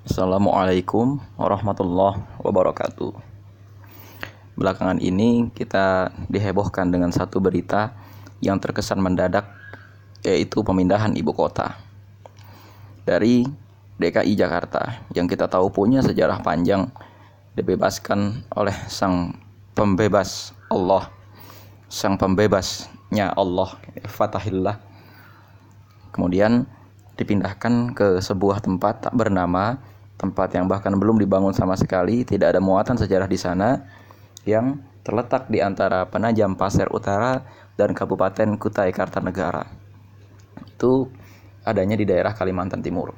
Assalamualaikum warahmatullahi wabarakatuh. Belakangan ini kita dihebohkan dengan satu berita yang terkesan mendadak yaitu pemindahan ibu kota dari DKI Jakarta yang kita tahu punya sejarah panjang dibebaskan oleh sang pembebas Allah sang pembebasnya Allah Fatahillah kemudian dipindahkan ke sebuah tempat tak bernama tempat yang bahkan belum dibangun sama sekali, tidak ada muatan sejarah di sana, yang terletak di antara Penajam Pasir Utara dan Kabupaten Kutai Kartanegara. Itu adanya di daerah Kalimantan Timur.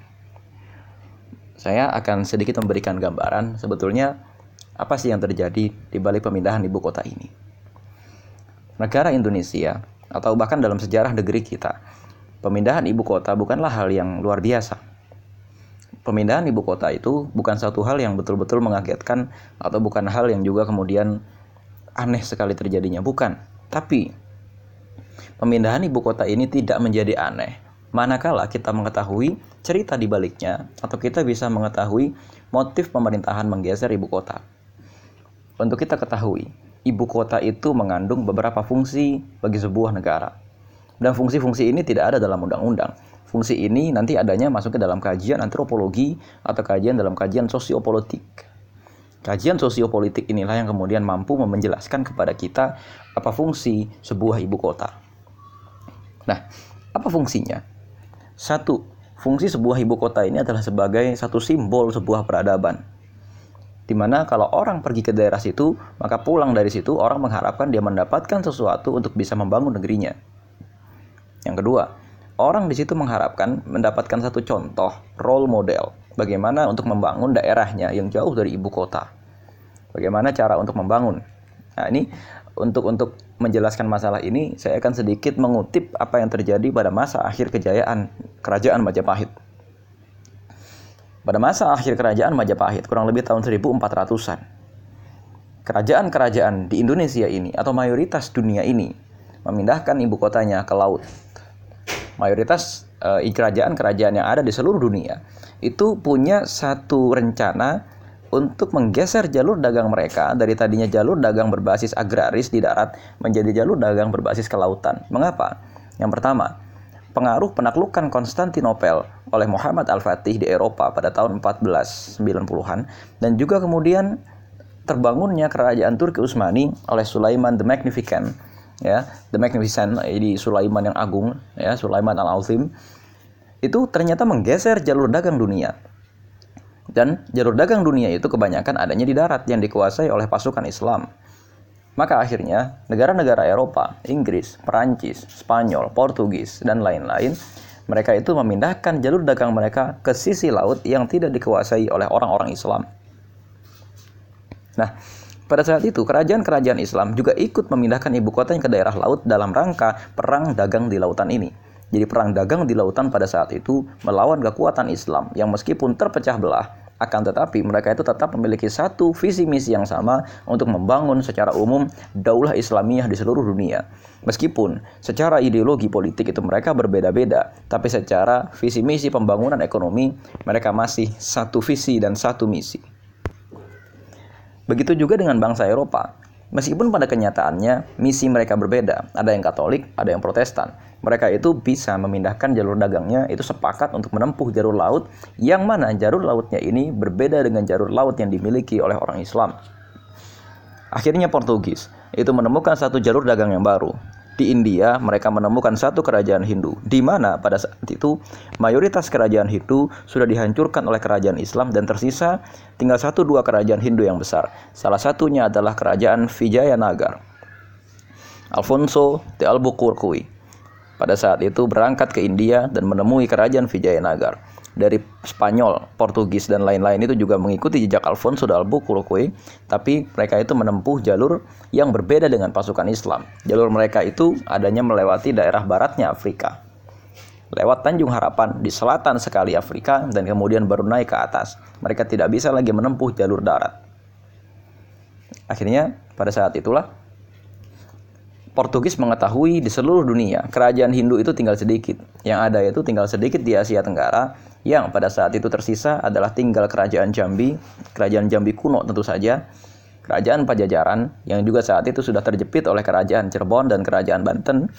Saya akan sedikit memberikan gambaran sebetulnya apa sih yang terjadi di balik pemindahan ibu kota ini. Negara Indonesia atau bahkan dalam sejarah negeri kita, pemindahan ibu kota bukanlah hal yang luar biasa pemindahan ibu kota itu bukan satu hal yang betul-betul mengagetkan atau bukan hal yang juga kemudian aneh sekali terjadinya, bukan. Tapi pemindahan ibu kota ini tidak menjadi aneh manakala kita mengetahui cerita di baliknya atau kita bisa mengetahui motif pemerintahan menggeser ibu kota. Untuk kita ketahui, ibu kota itu mengandung beberapa fungsi bagi sebuah negara. Dan fungsi-fungsi ini tidak ada dalam undang-undang Fungsi ini nanti adanya masuk ke dalam kajian antropologi atau kajian dalam kajian sosiopolitik. Kajian sosiopolitik inilah yang kemudian mampu menjelaskan kepada kita apa fungsi sebuah ibu kota. Nah, apa fungsinya? Satu, fungsi sebuah ibu kota ini adalah sebagai satu simbol sebuah peradaban. Di mana kalau orang pergi ke daerah situ, maka pulang dari situ orang mengharapkan dia mendapatkan sesuatu untuk bisa membangun negerinya. Yang kedua, orang di situ mengharapkan mendapatkan satu contoh role model bagaimana untuk membangun daerahnya yang jauh dari ibu kota. Bagaimana cara untuk membangun. Nah, ini untuk untuk menjelaskan masalah ini saya akan sedikit mengutip apa yang terjadi pada masa akhir kejayaan kerajaan Majapahit. Pada masa akhir kerajaan Majapahit kurang lebih tahun 1400-an. Kerajaan-kerajaan di Indonesia ini atau mayoritas dunia ini memindahkan ibu kotanya ke laut mayoritas uh, kerajaan-kerajaan yang ada di seluruh dunia itu punya satu rencana untuk menggeser jalur dagang mereka dari tadinya jalur dagang berbasis agraris di darat menjadi jalur dagang berbasis kelautan. Mengapa? Yang pertama, pengaruh penaklukan Konstantinopel oleh Muhammad Al-Fatih di Eropa pada tahun 1490-an dan juga kemudian terbangunnya kerajaan Turki Utsmani oleh Sulaiman the Magnificent ya The Magnificent di Sulaiman yang agung ya Sulaiman al Azim itu ternyata menggeser jalur dagang dunia dan jalur dagang dunia itu kebanyakan adanya di darat yang dikuasai oleh pasukan Islam maka akhirnya negara-negara Eropa, Inggris, Perancis, Spanyol, Portugis, dan lain-lain mereka itu memindahkan jalur dagang mereka ke sisi laut yang tidak dikuasai oleh orang-orang Islam. Nah, pada saat itu, kerajaan-kerajaan Islam juga ikut memindahkan ibu kotanya ke daerah laut dalam rangka perang dagang di lautan ini. Jadi perang dagang di lautan pada saat itu melawan kekuatan Islam yang meskipun terpecah belah, akan tetapi mereka itu tetap memiliki satu visi misi yang sama untuk membangun secara umum daulah Islamiyah di seluruh dunia. Meskipun secara ideologi politik itu mereka berbeda-beda, tapi secara visi misi pembangunan ekonomi mereka masih satu visi dan satu misi. Begitu juga dengan bangsa Eropa. Meskipun pada kenyataannya misi mereka berbeda, ada yang Katolik, ada yang Protestan. Mereka itu bisa memindahkan jalur dagangnya itu sepakat untuk menempuh jalur laut yang mana jalur lautnya ini berbeda dengan jalur laut yang dimiliki oleh orang Islam. Akhirnya Portugis itu menemukan satu jalur dagang yang baru, di India mereka menemukan satu kerajaan Hindu di mana pada saat itu mayoritas kerajaan Hindu sudah dihancurkan oleh kerajaan Islam dan tersisa tinggal satu dua kerajaan Hindu yang besar. Salah satunya adalah kerajaan Vijayanagar. Alfonso de Albuquerque pada saat itu berangkat ke India dan menemui kerajaan Vijayanagar dari Spanyol, Portugis dan lain-lain itu juga mengikuti jejak Alfonso de Albuquerque, tapi mereka itu menempuh jalur yang berbeda dengan pasukan Islam. Jalur mereka itu adanya melewati daerah baratnya Afrika. Lewat Tanjung Harapan di selatan sekali Afrika dan kemudian baru naik ke atas. Mereka tidak bisa lagi menempuh jalur darat. Akhirnya pada saat itulah Portugis mengetahui di seluruh dunia kerajaan Hindu itu tinggal sedikit. Yang ada itu tinggal sedikit di Asia Tenggara yang pada saat itu tersisa adalah tinggal kerajaan Jambi, kerajaan Jambi kuno tentu saja, kerajaan Pajajaran yang juga saat itu sudah terjepit oleh kerajaan Cirebon dan kerajaan Banten.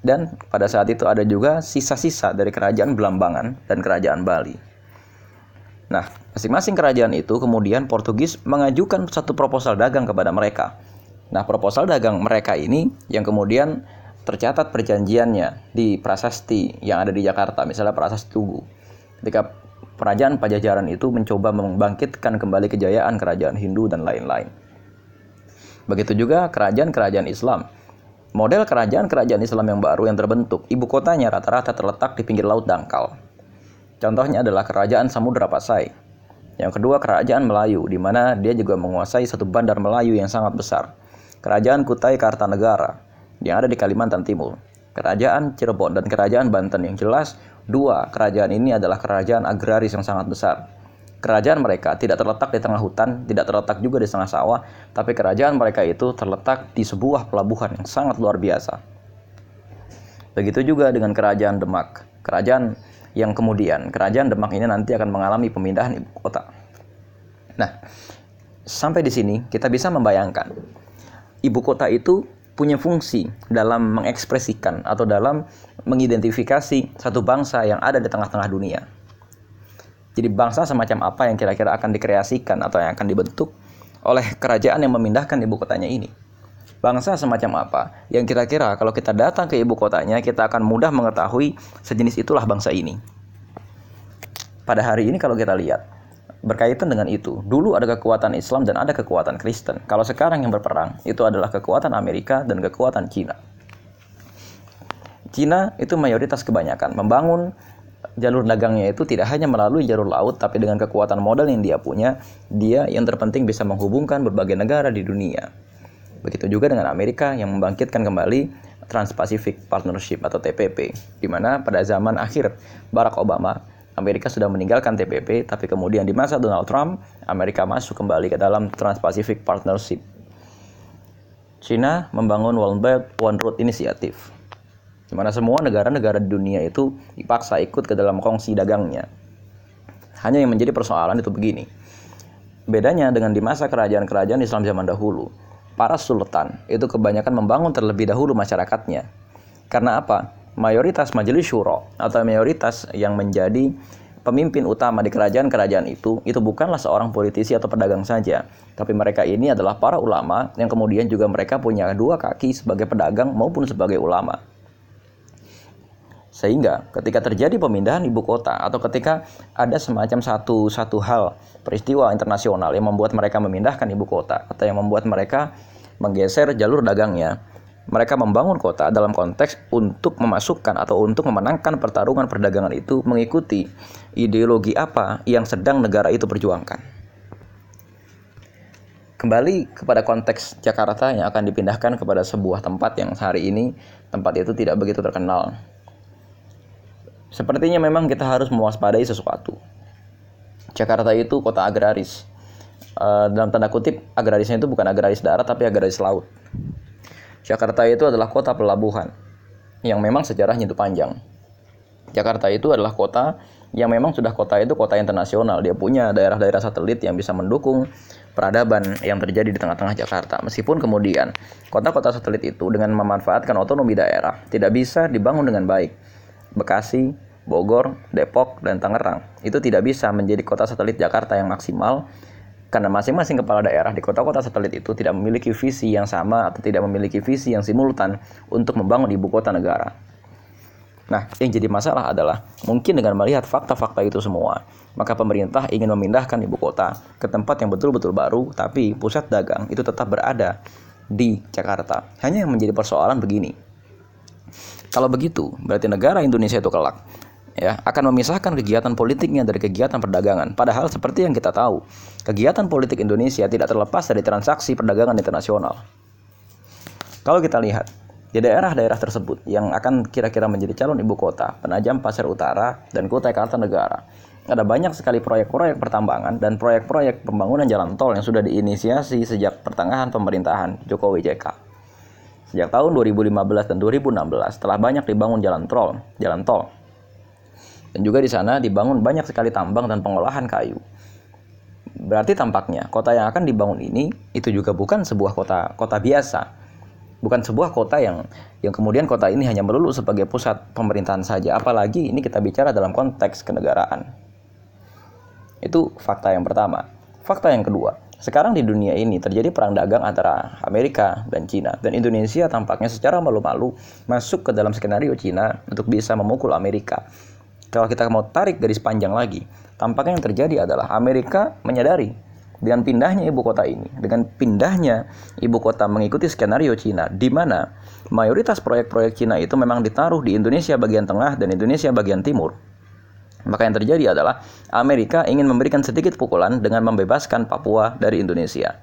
Dan pada saat itu ada juga sisa-sisa dari kerajaan Belambangan dan kerajaan Bali. Nah, masing-masing kerajaan itu kemudian Portugis mengajukan satu proposal dagang kepada mereka. Nah, proposal dagang mereka ini yang kemudian tercatat perjanjiannya di prasasti yang ada di Jakarta, misalnya prasasti Tugu. Ketika kerajaan Pajajaran itu mencoba membangkitkan kembali kejayaan kerajaan Hindu dan lain-lain. Begitu juga kerajaan-kerajaan Islam. Model kerajaan-kerajaan Islam yang baru yang terbentuk, ibu kotanya rata-rata terletak di pinggir laut dangkal. Contohnya adalah kerajaan Samudra Pasai. Yang kedua kerajaan Melayu, di mana dia juga menguasai satu bandar Melayu yang sangat besar. Kerajaan Kutai Kartanegara, yang ada di Kalimantan Timur. Kerajaan Cirebon dan kerajaan Banten yang jelas Dua, kerajaan ini adalah kerajaan agraris yang sangat besar. Kerajaan mereka tidak terletak di tengah hutan, tidak terletak juga di tengah sawah, tapi kerajaan mereka itu terletak di sebuah pelabuhan yang sangat luar biasa. Begitu juga dengan kerajaan Demak. Kerajaan yang kemudian, kerajaan Demak ini nanti akan mengalami pemindahan ibu kota. Nah, sampai di sini kita bisa membayangkan ibu kota itu punya fungsi dalam mengekspresikan atau dalam mengidentifikasi satu bangsa yang ada di tengah-tengah dunia. Jadi bangsa semacam apa yang kira-kira akan dikreasikan atau yang akan dibentuk oleh kerajaan yang memindahkan ibu kotanya ini. Bangsa semacam apa yang kira-kira kalau kita datang ke ibu kotanya kita akan mudah mengetahui sejenis itulah bangsa ini. Pada hari ini kalau kita lihat, berkaitan dengan itu. Dulu ada kekuatan Islam dan ada kekuatan Kristen. Kalau sekarang yang berperang itu adalah kekuatan Amerika dan kekuatan Cina. Cina itu mayoritas kebanyakan membangun jalur dagangnya itu tidak hanya melalui jalur laut tapi dengan kekuatan modal yang dia punya, dia yang terpenting bisa menghubungkan berbagai negara di dunia. Begitu juga dengan Amerika yang membangkitkan kembali Trans-Pacific Partnership atau TPP, di mana pada zaman akhir Barack Obama Amerika sudah meninggalkan TPP, tapi kemudian di masa Donald Trump, Amerika masuk kembali ke dalam Trans-Pacific Partnership. China membangun One Belt One Road Initiative, di mana semua negara-negara di dunia itu dipaksa ikut ke dalam kongsi dagangnya. Hanya yang menjadi persoalan itu begini. Bedanya dengan di masa kerajaan-kerajaan Islam zaman dahulu, para sultan itu kebanyakan membangun terlebih dahulu masyarakatnya. Karena apa? mayoritas majelis syuro atau mayoritas yang menjadi pemimpin utama di kerajaan-kerajaan itu itu bukanlah seorang politisi atau pedagang saja, tapi mereka ini adalah para ulama yang kemudian juga mereka punya dua kaki sebagai pedagang maupun sebagai ulama. Sehingga ketika terjadi pemindahan ibu kota atau ketika ada semacam satu satu hal peristiwa internasional yang membuat mereka memindahkan ibu kota atau yang membuat mereka menggeser jalur dagangnya, mereka membangun kota dalam konteks untuk memasukkan atau untuk memenangkan pertarungan perdagangan itu mengikuti ideologi apa yang sedang negara itu perjuangkan. Kembali kepada konteks Jakarta yang akan dipindahkan kepada sebuah tempat yang hari ini tempat itu tidak begitu terkenal. Sepertinya memang kita harus mewaspadai sesuatu. Jakarta itu kota agraris. Uh, dalam tanda kutip agrarisnya itu bukan agraris darat tapi agraris laut Jakarta itu adalah kota pelabuhan yang memang sejarahnya itu panjang. Jakarta itu adalah kota yang memang sudah kota itu kota internasional. Dia punya daerah-daerah satelit yang bisa mendukung peradaban yang terjadi di tengah-tengah Jakarta. Meskipun kemudian kota-kota satelit itu dengan memanfaatkan otonomi daerah tidak bisa dibangun dengan baik. Bekasi, Bogor, Depok, dan Tangerang itu tidak bisa menjadi kota satelit Jakarta yang maksimal karena masing-masing kepala daerah di kota-kota satelit itu tidak memiliki visi yang sama atau tidak memiliki visi yang simultan untuk membangun ibu kota negara. Nah, yang jadi masalah adalah mungkin dengan melihat fakta-fakta itu semua, maka pemerintah ingin memindahkan ibu kota ke tempat yang betul-betul baru, tapi pusat dagang itu tetap berada di Jakarta. Hanya yang menjadi persoalan begini. Kalau begitu, berarti negara Indonesia itu kelak ya akan memisahkan kegiatan politiknya dari kegiatan perdagangan. Padahal seperti yang kita tahu, kegiatan politik Indonesia tidak terlepas dari transaksi perdagangan internasional. Kalau kita lihat di daerah-daerah tersebut yang akan kira-kira menjadi calon ibu kota, Penajam Pasir Utara dan Kutai Kartanegara, ada banyak sekali proyek-proyek pertambangan dan proyek-proyek pembangunan jalan tol yang sudah diinisiasi sejak pertengahan pemerintahan Jokowi JK. Sejak tahun 2015 dan 2016 telah banyak dibangun jalan tol, jalan tol Dan juga di sana dibangun banyak sekali tambang dan pengolahan kayu. Berarti tampaknya kota yang akan dibangun ini itu juga bukan sebuah kota kota biasa. Bukan sebuah kota yang yang kemudian kota ini hanya melulu sebagai pusat pemerintahan saja. Apalagi ini kita bicara dalam konteks kenegaraan. Itu fakta yang pertama. Fakta yang kedua, sekarang di dunia ini terjadi perang dagang antara Amerika dan Cina dan Indonesia tampaknya secara malu-malu masuk ke dalam skenario Cina untuk bisa memukul Amerika. Kalau kita mau tarik garis panjang lagi, tampaknya yang terjadi adalah Amerika menyadari dengan pindahnya ibu kota ini, dengan pindahnya ibu kota mengikuti skenario Cina, di mana mayoritas proyek-proyek Cina itu memang ditaruh di Indonesia bagian tengah dan Indonesia bagian timur. Maka yang terjadi adalah Amerika ingin memberikan sedikit pukulan dengan membebaskan Papua dari Indonesia.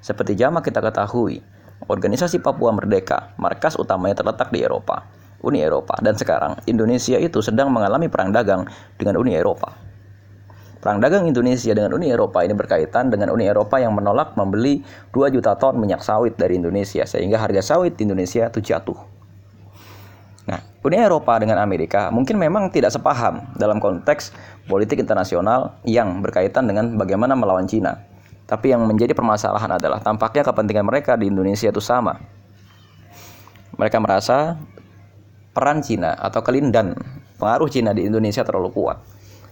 Seperti jamak kita ketahui, organisasi Papua Merdeka, markas utamanya terletak di Eropa, Uni Eropa, dan sekarang Indonesia itu sedang mengalami perang dagang dengan Uni Eropa. Perang dagang Indonesia dengan Uni Eropa ini berkaitan dengan Uni Eropa yang menolak membeli 2 juta ton minyak sawit dari Indonesia sehingga harga sawit di Indonesia itu jatuh. Nah, Uni Eropa dengan Amerika mungkin memang tidak sepaham dalam konteks politik internasional yang berkaitan dengan bagaimana melawan Cina. Tapi yang menjadi permasalahan adalah tampaknya kepentingan mereka di Indonesia itu sama. Mereka merasa peran Cina atau kelindan pengaruh Cina di Indonesia terlalu kuat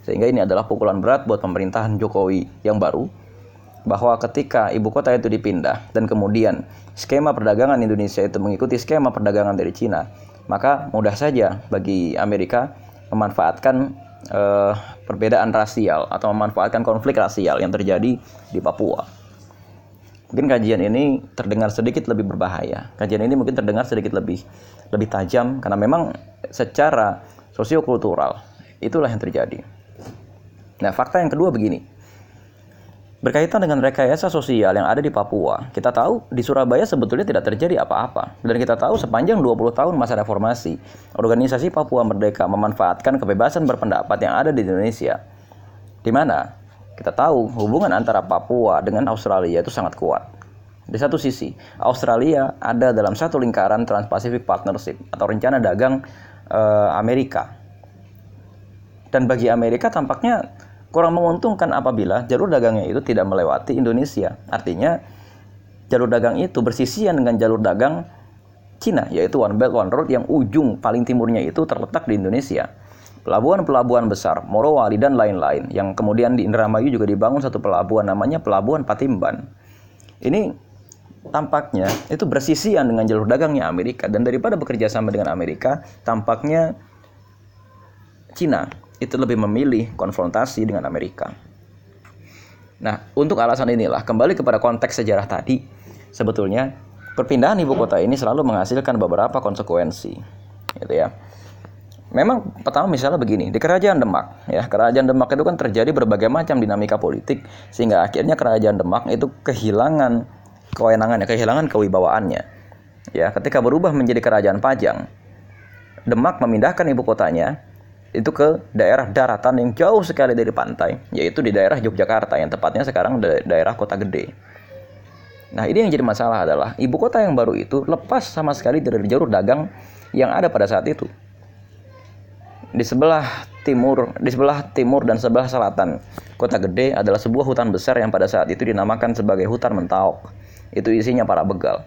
sehingga ini adalah pukulan berat buat pemerintahan Jokowi yang baru bahwa ketika ibu kota itu dipindah dan kemudian skema perdagangan Indonesia itu mengikuti skema perdagangan dari Cina, maka mudah saja bagi Amerika memanfaatkan uh, perbedaan rasial atau memanfaatkan konflik rasial yang terjadi di Papua. Mungkin kajian ini terdengar sedikit lebih berbahaya. Kajian ini mungkin terdengar sedikit lebih lebih tajam karena memang secara sosiokultural itulah yang terjadi. Nah, fakta yang kedua begini. Berkaitan dengan rekayasa sosial yang ada di Papua, kita tahu di Surabaya sebetulnya tidak terjadi apa-apa. Dan kita tahu sepanjang 20 tahun masa reformasi, organisasi Papua Merdeka memanfaatkan kebebasan berpendapat yang ada di Indonesia. Di mana kita tahu hubungan antara Papua dengan Australia itu sangat kuat. Di satu sisi, Australia ada dalam satu lingkaran Trans-Pacific Partnership atau rencana dagang eh, Amerika. Dan bagi Amerika tampaknya kurang menguntungkan apabila jalur dagangnya itu tidak melewati Indonesia. Artinya jalur dagang itu bersisian dengan jalur dagang Cina, yaitu One Belt One Road yang ujung paling timurnya itu terletak di Indonesia. Pelabuhan-pelabuhan besar, Morowali dan lain-lain, yang kemudian di Indramayu juga dibangun satu pelabuhan namanya Pelabuhan Patimban. Ini tampaknya itu bersisian dengan jalur dagangnya Amerika dan daripada bekerja sama dengan Amerika, tampaknya Cina itu lebih memilih konfrontasi dengan Amerika. Nah, untuk alasan inilah kembali kepada konteks sejarah tadi, sebetulnya perpindahan ibu kota ini selalu menghasilkan beberapa konsekuensi, gitu ya. Memang pertama misalnya begini, di Kerajaan Demak, ya Kerajaan Demak itu kan terjadi berbagai macam dinamika politik sehingga akhirnya Kerajaan Demak itu kehilangan kewenangannya, kehilangan kewibawaannya. Ya, ketika berubah menjadi Kerajaan Pajang, Demak memindahkan ibu kotanya itu ke daerah daratan yang jauh sekali dari pantai, yaitu di daerah Yogyakarta yang tepatnya sekarang da daerah kota gede. Nah ini yang jadi masalah adalah ibu kota yang baru itu lepas sama sekali dari jalur dagang yang ada pada saat itu. Di sebelah timur, di sebelah timur dan sebelah selatan kota gede adalah sebuah hutan besar yang pada saat itu dinamakan sebagai hutan Mentaok. Itu isinya para begal.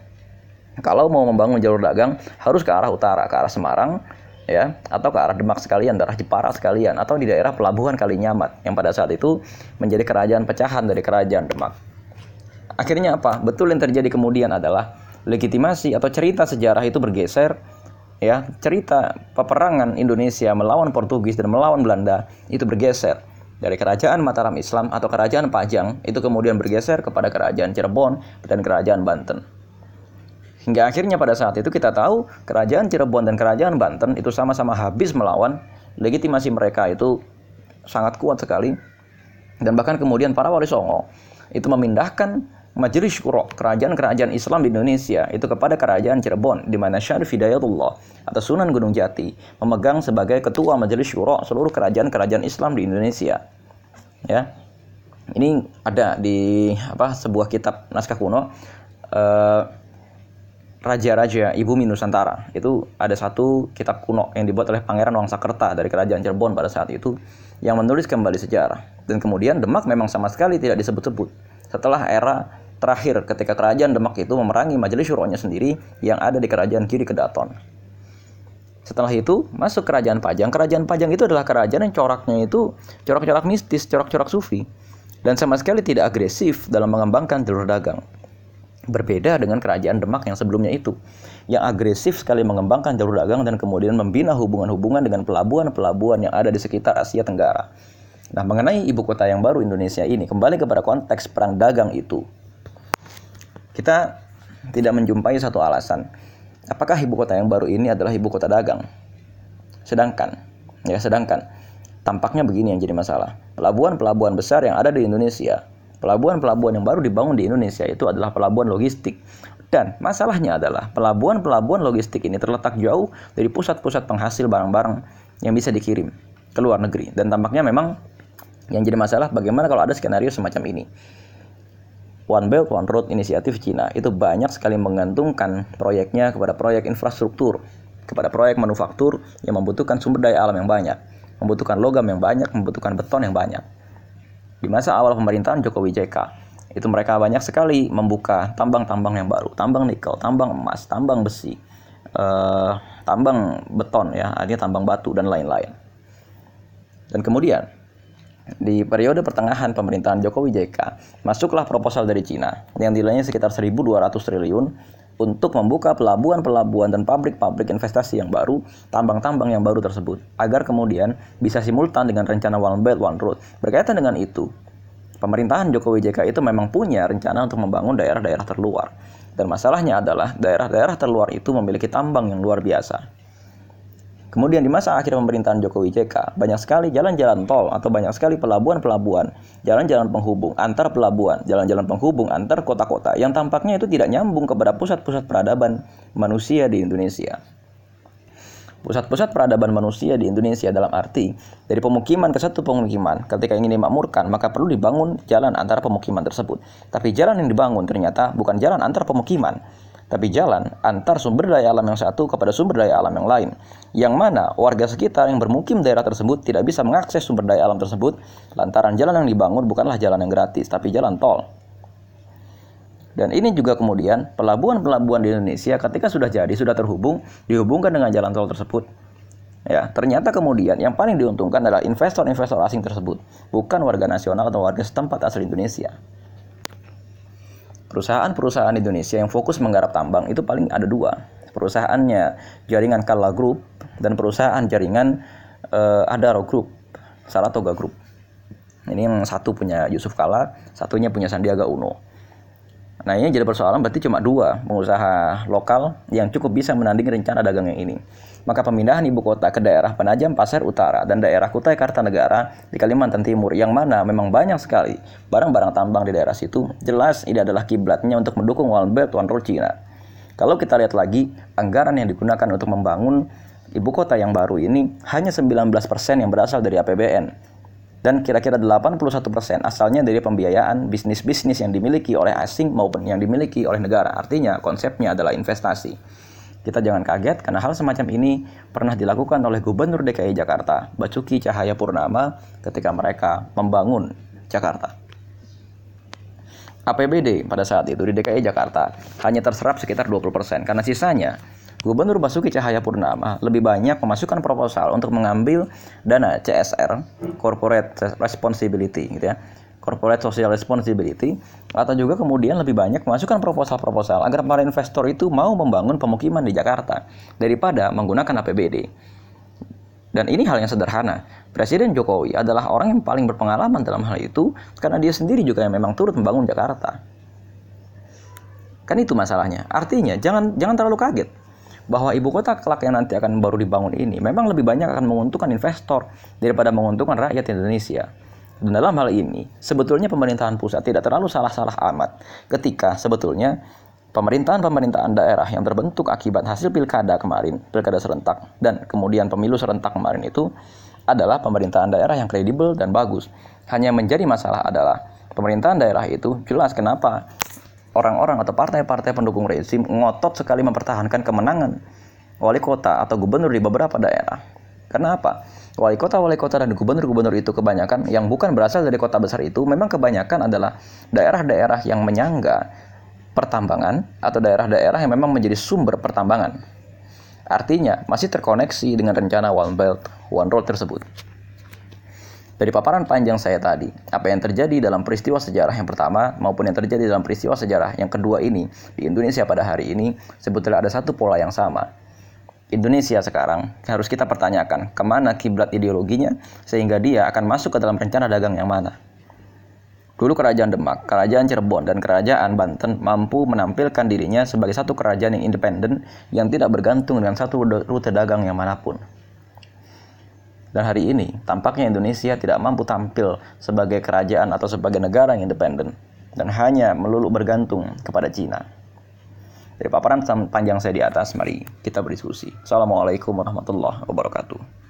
Kalau mau membangun jalur dagang harus ke arah utara, ke arah Semarang, ya atau ke arah Demak sekalian, daerah Jepara sekalian atau di daerah pelabuhan Kalinyamat yang pada saat itu menjadi kerajaan pecahan dari kerajaan Demak. Akhirnya apa? Betul yang terjadi kemudian adalah legitimasi atau cerita sejarah itu bergeser ya, cerita peperangan Indonesia melawan Portugis dan melawan Belanda itu bergeser dari kerajaan Mataram Islam atau kerajaan Pajang itu kemudian bergeser kepada kerajaan Cirebon dan kerajaan Banten. Hingga akhirnya pada saat itu kita tahu kerajaan Cirebon dan kerajaan Banten itu sama-sama habis melawan legitimasi mereka itu sangat kuat sekali. Dan bahkan kemudian para wali songo itu memindahkan majelis syuro kerajaan-kerajaan Islam di Indonesia itu kepada kerajaan Cirebon di mana Syarif Hidayatullah atau Sunan Gunung Jati memegang sebagai ketua majelis syuro seluruh kerajaan-kerajaan Islam di Indonesia. Ya. Ini ada di apa sebuah kitab naskah kuno uh, raja-raja ibu Nusantara. Itu ada satu kitab kuno yang dibuat oleh Pangeran Wangsakerta dari Kerajaan Cirebon pada saat itu yang menulis kembali sejarah. Dan kemudian Demak memang sama sekali tidak disebut-sebut. Setelah era terakhir ketika kerajaan Demak itu memerangi majelis syuronya sendiri yang ada di kerajaan kiri Kedaton. Setelah itu masuk kerajaan Pajang. Kerajaan Pajang itu adalah kerajaan yang coraknya itu corak-corak mistis, corak-corak sufi dan sama sekali tidak agresif dalam mengembangkan jalur dagang. Berbeda dengan kerajaan Demak yang sebelumnya itu, yang agresif sekali mengembangkan jalur dagang dan kemudian membina hubungan-hubungan dengan pelabuhan-pelabuhan yang ada di sekitar Asia Tenggara. Nah, mengenai ibu kota yang baru Indonesia ini, kembali kepada konteks perang dagang itu, kita tidak menjumpai satu alasan. Apakah ibu kota yang baru ini adalah ibu kota dagang? Sedangkan, ya sedangkan, tampaknya begini yang jadi masalah. Pelabuhan-pelabuhan besar yang ada di Indonesia Pelabuhan-pelabuhan yang baru dibangun di Indonesia itu adalah pelabuhan logistik. Dan masalahnya adalah pelabuhan-pelabuhan logistik ini terletak jauh dari pusat-pusat penghasil barang-barang yang bisa dikirim ke luar negeri. Dan tampaknya memang yang jadi masalah bagaimana kalau ada skenario semacam ini. One Belt One Road inisiatif Cina itu banyak sekali menggantungkan proyeknya kepada proyek infrastruktur, kepada proyek manufaktur yang membutuhkan sumber daya alam yang banyak, membutuhkan logam yang banyak, membutuhkan beton yang banyak. Di masa awal pemerintahan Jokowi JK, itu mereka banyak sekali membuka tambang-tambang yang baru, tambang nikel, tambang emas, tambang besi, eh, tambang beton ya, artinya tambang batu dan lain-lain. Dan kemudian di periode pertengahan pemerintahan Jokowi JK, masuklah proposal dari Cina yang nilainya sekitar 1.200 triliun untuk membuka pelabuhan-pelabuhan dan pabrik-pabrik investasi yang baru, tambang-tambang yang baru tersebut, agar kemudian bisa simultan dengan rencana One Belt One Road. Berkaitan dengan itu, pemerintahan Jokowi JK itu memang punya rencana untuk membangun daerah-daerah terluar. Dan masalahnya adalah daerah-daerah terluar itu memiliki tambang yang luar biasa. Kemudian di masa akhir pemerintahan Jokowi JK, banyak sekali jalan-jalan tol atau banyak sekali pelabuhan-pelabuhan, jalan-jalan penghubung antar pelabuhan, jalan-jalan penghubung antar kota-kota yang tampaknya itu tidak nyambung kepada pusat-pusat peradaban manusia di Indonesia. Pusat-pusat peradaban manusia di Indonesia dalam arti dari pemukiman ke satu pemukiman ketika ingin dimakmurkan maka perlu dibangun jalan antara pemukiman tersebut. Tapi jalan yang dibangun ternyata bukan jalan antar pemukiman, tapi jalan antar sumber daya alam yang satu kepada sumber daya alam yang lain. Yang mana warga sekitar yang bermukim daerah tersebut tidak bisa mengakses sumber daya alam tersebut lantaran jalan yang dibangun bukanlah jalan yang gratis, tapi jalan tol. Dan ini juga kemudian pelabuhan-pelabuhan di Indonesia ketika sudah jadi, sudah terhubung, dihubungkan dengan jalan tol tersebut. Ya, ternyata kemudian yang paling diuntungkan adalah investor-investor asing tersebut, bukan warga nasional atau warga setempat asal Indonesia. Perusahaan-perusahaan Indonesia yang fokus menggarap tambang itu paling ada dua. Perusahaannya jaringan Kala Group dan perusahaan jaringan uh, Adaro Group, Saratoga Group. Ini yang satu punya Yusuf Kala, satunya punya Sandiaga Uno. Nah ini jadi persoalan berarti cuma dua pengusaha lokal yang cukup bisa menandingi rencana dagang yang ini maka pemindahan ibu kota ke daerah Penajam Pasir Utara dan daerah Kutai Kartanegara di Kalimantan Timur yang mana memang banyak sekali barang-barang tambang di daerah situ, jelas ini adalah kiblatnya untuk mendukung One Belt One Road China. Kalau kita lihat lagi, anggaran yang digunakan untuk membangun ibu kota yang baru ini hanya 19% yang berasal dari APBN dan kira-kira 81% asalnya dari pembiayaan bisnis-bisnis yang dimiliki oleh asing maupun yang dimiliki oleh negara. Artinya konsepnya adalah investasi. Kita jangan kaget karena hal semacam ini pernah dilakukan oleh Gubernur DKI Jakarta, Basuki Cahaya Purnama, ketika mereka membangun Jakarta. APBD pada saat itu di DKI Jakarta hanya terserap sekitar 20% karena sisanya Gubernur Basuki Cahaya Purnama lebih banyak memasukkan proposal untuk mengambil dana CSR (Corporate Responsibility) gitu ya corporate social responsibility atau juga kemudian lebih banyak memasukkan proposal-proposal agar para investor itu mau membangun pemukiman di Jakarta daripada menggunakan APBD. Dan ini hal yang sederhana. Presiden Jokowi adalah orang yang paling berpengalaman dalam hal itu karena dia sendiri juga yang memang turut membangun Jakarta. Kan itu masalahnya. Artinya jangan jangan terlalu kaget bahwa ibu kota kelak yang nanti akan baru dibangun ini memang lebih banyak akan menguntungkan investor daripada menguntungkan rakyat Indonesia. Dan dalam hal ini, sebetulnya pemerintahan pusat tidak terlalu salah-salah amat ketika sebetulnya pemerintahan-pemerintahan daerah yang terbentuk akibat hasil pilkada kemarin, pilkada serentak, dan kemudian pemilu serentak kemarin itu adalah pemerintahan daerah yang kredibel dan bagus. Hanya menjadi masalah adalah pemerintahan daerah itu jelas kenapa orang-orang atau partai-partai pendukung rezim ngotot sekali mempertahankan kemenangan wali kota atau gubernur di beberapa daerah. Karena apa? Wali kota, wali kota, dan gubernur-gubernur itu kebanyakan yang bukan berasal dari kota besar itu memang kebanyakan adalah daerah-daerah yang menyangga pertambangan atau daerah-daerah yang memang menjadi sumber pertambangan. Artinya, masih terkoneksi dengan rencana One Belt, One Road tersebut. Dari paparan panjang saya tadi, apa yang terjadi dalam peristiwa sejarah yang pertama maupun yang terjadi dalam peristiwa sejarah yang kedua ini di Indonesia pada hari ini, sebetulnya ada satu pola yang sama. Indonesia sekarang harus kita pertanyakan ke mana kiblat ideologinya sehingga dia akan masuk ke dalam rencana dagang yang mana. Dulu kerajaan Demak, kerajaan Cirebon, dan kerajaan Banten mampu menampilkan dirinya sebagai satu kerajaan yang independen yang tidak bergantung dengan satu rute dagang yang mana pun. Dan hari ini, tampaknya Indonesia tidak mampu tampil sebagai kerajaan atau sebagai negara yang independen dan hanya melulu bergantung kepada Cina. Dari paparan panjang saya di atas, mari kita berdiskusi. Assalamualaikum warahmatullahi wabarakatuh.